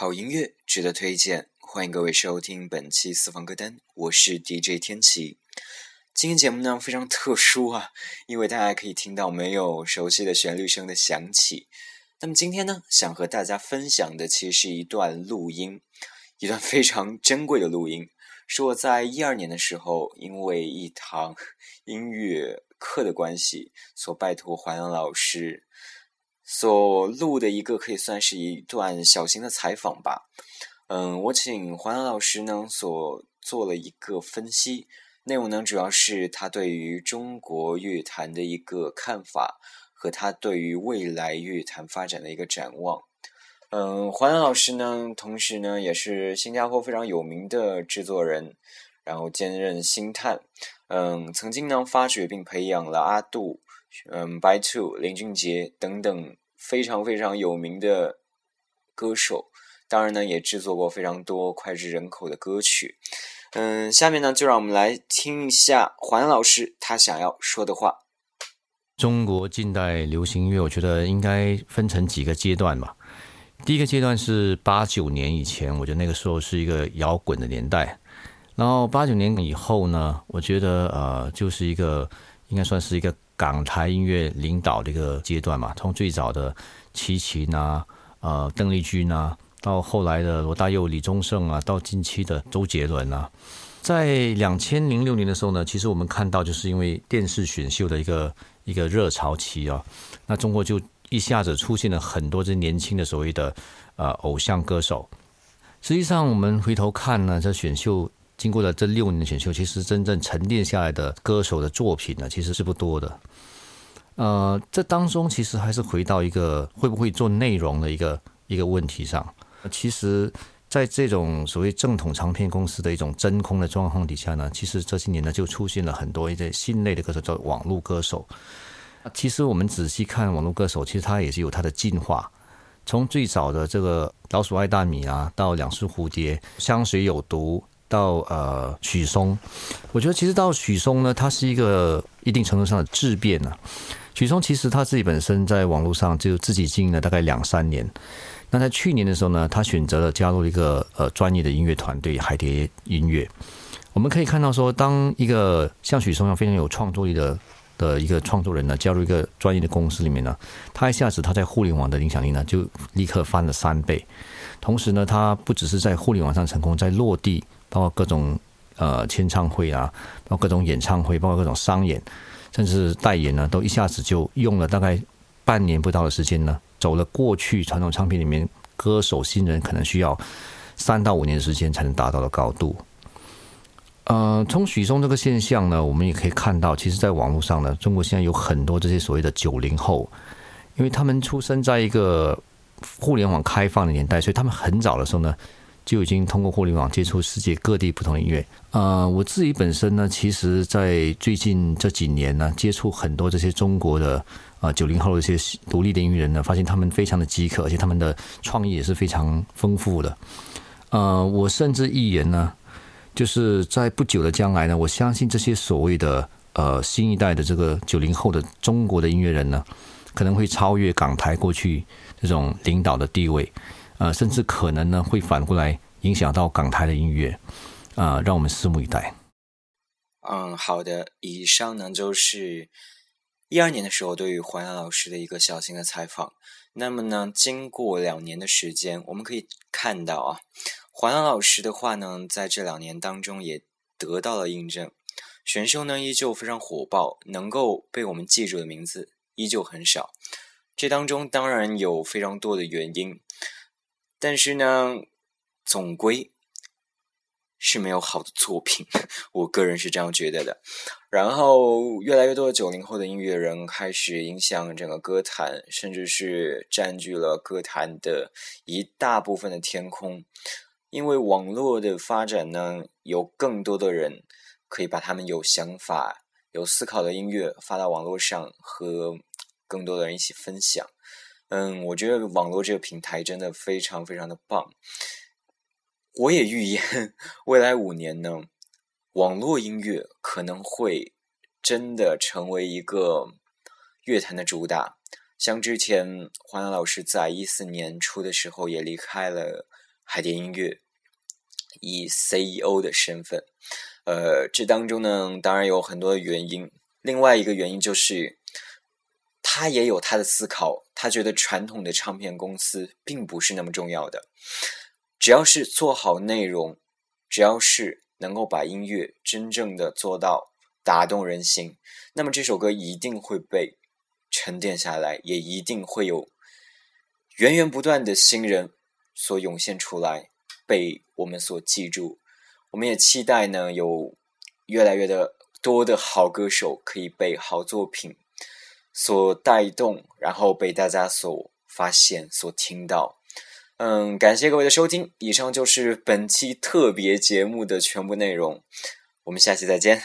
好音乐值得推荐，欢迎各位收听本期私房歌单，我是 DJ 天琪。今天节目呢非常特殊啊，因为大家可以听到没有熟悉的旋律声的响起。那么今天呢，想和大家分享的其实是一段录音，一段非常珍贵的录音，是我在一二年的时候，因为一堂音乐课的关系，所拜托淮南老师。所录的一个可以算是一段小型的采访吧，嗯，我请黄洋老师呢所做了一个分析，内容呢主要是他对于中国乐坛的一个看法和他对于未来乐坛发展的一个展望。嗯，黄洋老师呢，同时呢也是新加坡非常有名的制作人，然后兼任星探，嗯，曾经呢发掘并培养了阿杜。嗯，By Two、林俊杰等等非常非常有名的歌手，当然呢也制作过非常多脍炙人口的歌曲。嗯，下面呢就让我们来听一下黄老师他想要说的话。中国近代流行音乐，我觉得应该分成几个阶段吧。第一个阶段是八九年以前，我觉得那个时候是一个摇滚的年代。然后八九年以后呢，我觉得呃就是一个应该算是一个。港台音乐领导的一个阶段嘛，从最早的齐秦啊、呃邓丽君啊，到后来的罗大佑、李宗盛啊，到近期的周杰伦啊，在两千零六年的时候呢，其实我们看到就是因为电视选秀的一个一个热潮期啊，那中国就一下子出现了很多这年轻的所谓的呃偶像歌手。实际上，我们回头看呢，这选秀。经过了这六年的选秀，其实真正沉淀下来的歌手的作品呢，其实是不多的。呃，这当中其实还是回到一个会不会做内容的一个一个问题上。其实，在这种所谓正统唱片公司的一种真空的状况底下呢，其实这些年呢就出现了很多一些新类的歌手，叫网络歌手。其实我们仔细看网络歌手，其实它也是有它的进化。从最早的这个老鼠爱大米啊，到两束蝴蝶，香水有毒。到呃许嵩，我觉得其实到许嵩呢，他是一个一定程度上的质变呢。许嵩其实他自己本身在网络上就自己经营了大概两三年。那在去年的时候呢，他选择了加入一个呃专业的音乐团队海蝶音乐。我们可以看到说，当一个像许嵩一样非常有创作力的的一个创作人呢，加入一个专业的公司里面呢，他一下子他在互联网的影响力呢就立刻翻了三倍。同时呢，他不只是在互联网上成功，在落地。包括各种呃签唱会啊，包括各种演唱会，包括各种商演，甚至代言呢，都一下子就用了大概半年不到的时间呢，走了过去传统唱片里面歌手新人可能需要三到五年时间才能达到的高度。呃，从许嵩这个现象呢，我们也可以看到，其实在网络上呢，中国现在有很多这些所谓的九零后，因为他们出生在一个互联网开放的年代，所以他们很早的时候呢。就已经通过互联网接触世界各地不同的音乐。呃，我自己本身呢，其实，在最近这几年呢，接触很多这些中国的啊九零后的一些独立的音乐人呢，发现他们非常的饥渴，而且他们的创意也是非常丰富的。呃，我甚至预言呢，就是在不久的将来呢，我相信这些所谓的呃新一代的这个九零后的中国的音乐人呢，可能会超越港台过去这种领导的地位。呃，甚至可能呢，会反过来影响到港台的音乐，啊，让我们拭目以待。嗯，好的，以上呢就是一二年的时候对于黄洋老师的一个小型的采访。那么呢，经过两年的时间，我们可以看到啊，黄洋老师的话呢，在这两年当中也得到了印证。选秀呢依旧非常火爆，能够被我们记住的名字依旧很少。这当中当然有非常多的原因。但是呢，总归是没有好的作品，我个人是这样觉得的。然后，越来越多的九零后的音乐人开始影响整个歌坛，甚至是占据了歌坛的一大部分的天空。因为网络的发展呢，有更多的人可以把他们有想法、有思考的音乐发到网络上，和更多的人一起分享。嗯，我觉得网络这个平台真的非常非常的棒。我也预言未来五年呢，网络音乐可能会真的成为一个乐坛的主打。像之前黄洋老师在一四年初的时候也离开了海蝶音乐，以 CEO 的身份。呃，这当中呢，当然有很多的原因。另外一个原因就是，他也有他的思考。他觉得传统的唱片公司并不是那么重要的，只要是做好内容，只要是能够把音乐真正的做到打动人心，那么这首歌一定会被沉淀下来，也一定会有源源不断的新人所涌现出来，被我们所记住。我们也期待呢，有越来越的多的好歌手可以被好作品所带动，然后被大家所发现、所听到。嗯，感谢各位的收听，以上就是本期特别节目的全部内容。我们下期再见。